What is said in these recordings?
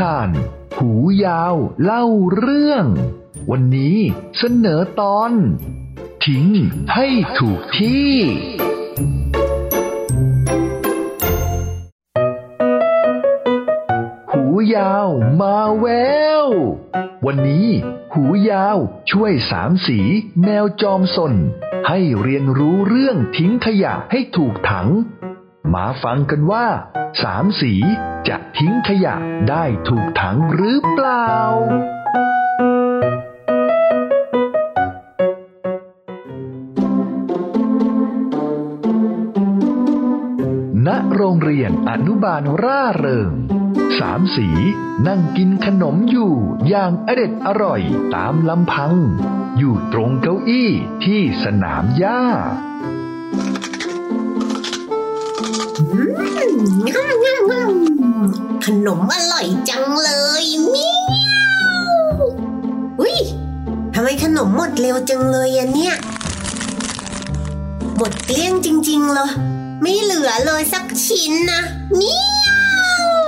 ทาน หูยาวเล่าเรื่อง วันนี้เสนอตอน ทิ้งให้ถูกที่ หูยาวมาแวว วันนี้หูยาวช่วยสามสีแมวจอมสน ให้เรียนรู้เรื่องทิ้งขยะให้ถูกถัง มาฟังกันว่า สามสี จะทิ้งขยะได้ถูกถังหรือเปล่า ณ โรงเรียนอนุบาลร่าเริง สามสีนั่งกินขนมอยู่อย่างอเด็ดอร่อยตามลำพัง อยู่ตรงเก้าอี้ที่สนามหญ้า ขนมอร่อยจังเลยเมียวอุ้ยทำไมขนมหมดเร็วจังเลยอะเนี่ย หมดเกลี้ยงจริงๆเลยไม่เหลือเลยสักชิ้นนะเมีย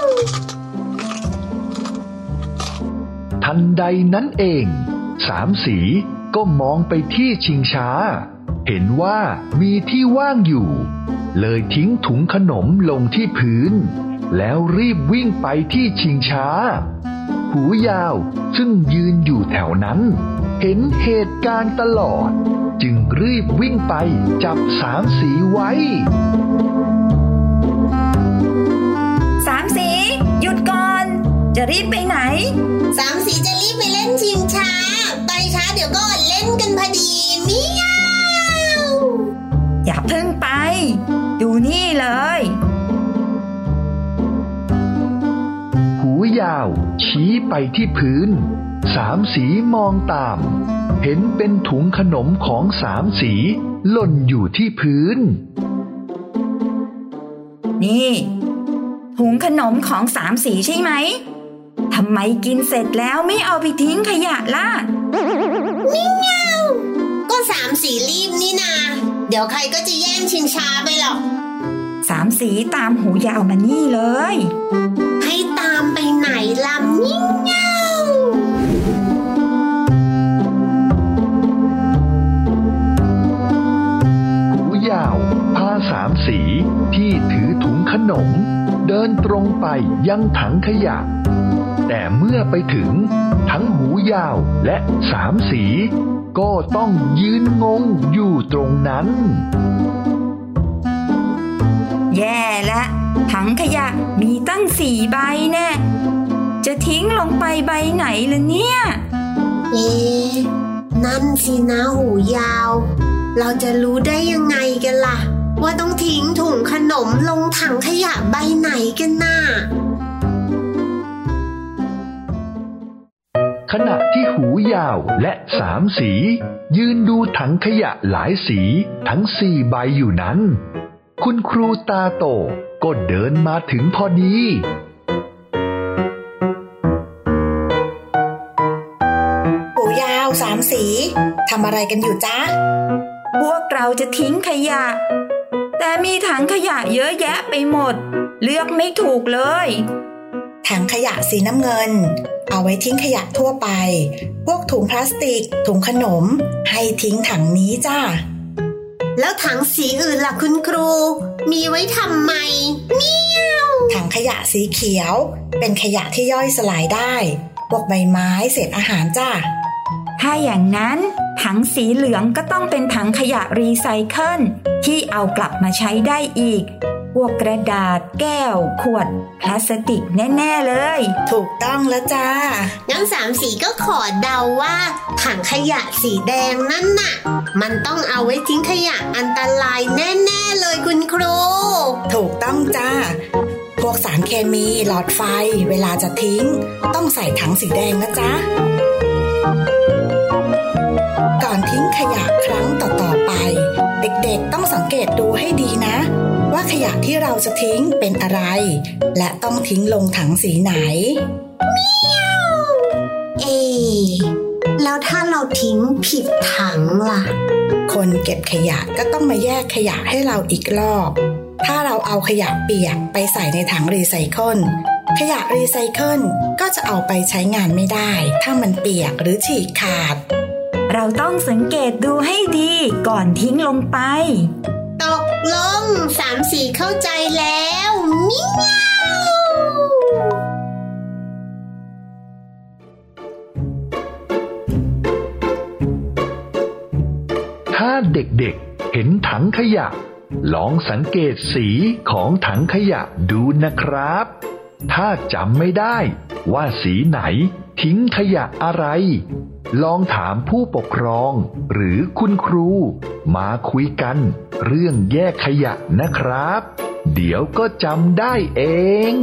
วทันใดนั้นเอง สามสีก็มองไปที่ชิงช้า เห็นว่ามีที่ว่างอยู่ เลยทิ้งถุงขนมลงที่พื้น แล้วรีบวิ่งไปที่ชิงช้า หูยาวซึ่งยืนอยู่แถวนั้น เห็นเหตุการณ์ตลอด จึงรีบวิ่งไปจับสามสีไว้ สามสี หยุดก่อน จะรีบไปไหน สามสีจะ ยาว ชี้ไปที่พื้น สามสีมองตาม เห็นเป็นถุงขนมของสามสีหล่นอยู่ที่พื้น นี่ ถุงขนมของสามสีใช่ไหมทำไมกินเสร็จแล้วไม่เอาไปทิ้งขยะล่ะก็สามสีรีบนี่นา เดี๋ยวใครก็จะแย่งชิงช้าไปหรอกสามสีตามหูยาวมานี่เลย ให้ตามไปไหนล่ะเมียวหูยาวพาสามสีที่ถือถุงขนม เดินตรงไปยังถังขยะ แต่เมื่อไปถึง ทั้งหูยาวและสามสี ก็ต้องยืนงงอยู่ตรงนั้น แย่ละ ถังขยะมีตั้งสี่ใบแน่ จะทิ้งลงไปใบไหนล่ะเนี่ย เอ๊ะนั่นสินะหูยาว เราจะรู้ได้ยังไงกันล่ะ ว่าต้องทิ้งถุงขนมลงถังขยะใบไหนกันน่ะขณะที่หูยาวและสามสี ยืนดูถังขยะหลายสีทั้งสี่ใบอยู่นั้น คุณครูตาโต ก็เดินมาถึงพอดีหูยาวสามสีทำอะไรกันอยู่จ๊ะ พวกเราจะทิ้งขยะ แต่มีถังขยะเยอะแยะไปหมด เลือกไม่ถูกเลย ถังขยะสีน้ำเงิน เอาไว้ทิ้งขยะทั่วไป พวกถุงพลาสติก ถุงขนม ให้ทิ้งถังนี้จ้าแล้วถังสีอื่นล่ะคุณครู มีไว้ทำไมเมียวถังขยะสีเขียว เป็นขยะที่ย่อยสลายได้พวกใบไม้เศษอาหารจ้าถ้าอย่างนั้น ถังสีเหลืองก็ต้องเป็นถังขยะรีไซเคิลที่เอากลับมาใช้ได้อีกพวกกระดาษแก้ว ขวด พลาสติกแน่ ๆ เลย ถูกต้องแล้วจ้างั้นสามสีก็ขอเดาว่า ถังขยะสีแดงนั่นน่ะ มันต้องเอาไว้ทิ้งขยะอันตรายแน่ ๆ เลยคุณครู ถูกต้องจ้า พวกสารเคมีหลอดไฟ เวลาจะทิ้ง ต้องใส่ถังสีแดงนะจ๊ะ ก่อนทิ้งขยะครั้งต่อๆไป เด็กๆต้องสังเกตดูให้ดีนะ ว่าขยะที่เราจะทิ้งเป็นอะไร และต้องทิ้งลงถังสีไหนเอ๊ะแล้วถ้าเราทิ้งผิดถังล่ะ คนเก็บขยะก็ต้องมาแยกขยะให้เราอีกรอบ ถ้าเราเอาขยะเปียกไปใส่ในถังรีไซเคิลขยะรีไซเคิลก็จะเอาไปใช้งานไม่ได้ ถ้ามันเปียกหรือฉีกขาด เราต้องสังเกตดูให้ดีก่อนทิ้งลงไป ตกลงสามสีเข้าใจแล้วมิเงาถ้าเด็กๆเห็นถังขยะ ลองสังเกตสีของถังขยะดูนะครับ ถ้าจำไม่ได้ว่าสีไหน ทิ้งขยะอะไร ลองถามผู้ปกครองหรือคุณครู มาคุยกัน เรื่องแยกขยะนะครับ เดี๋ยวก็จำได้เอง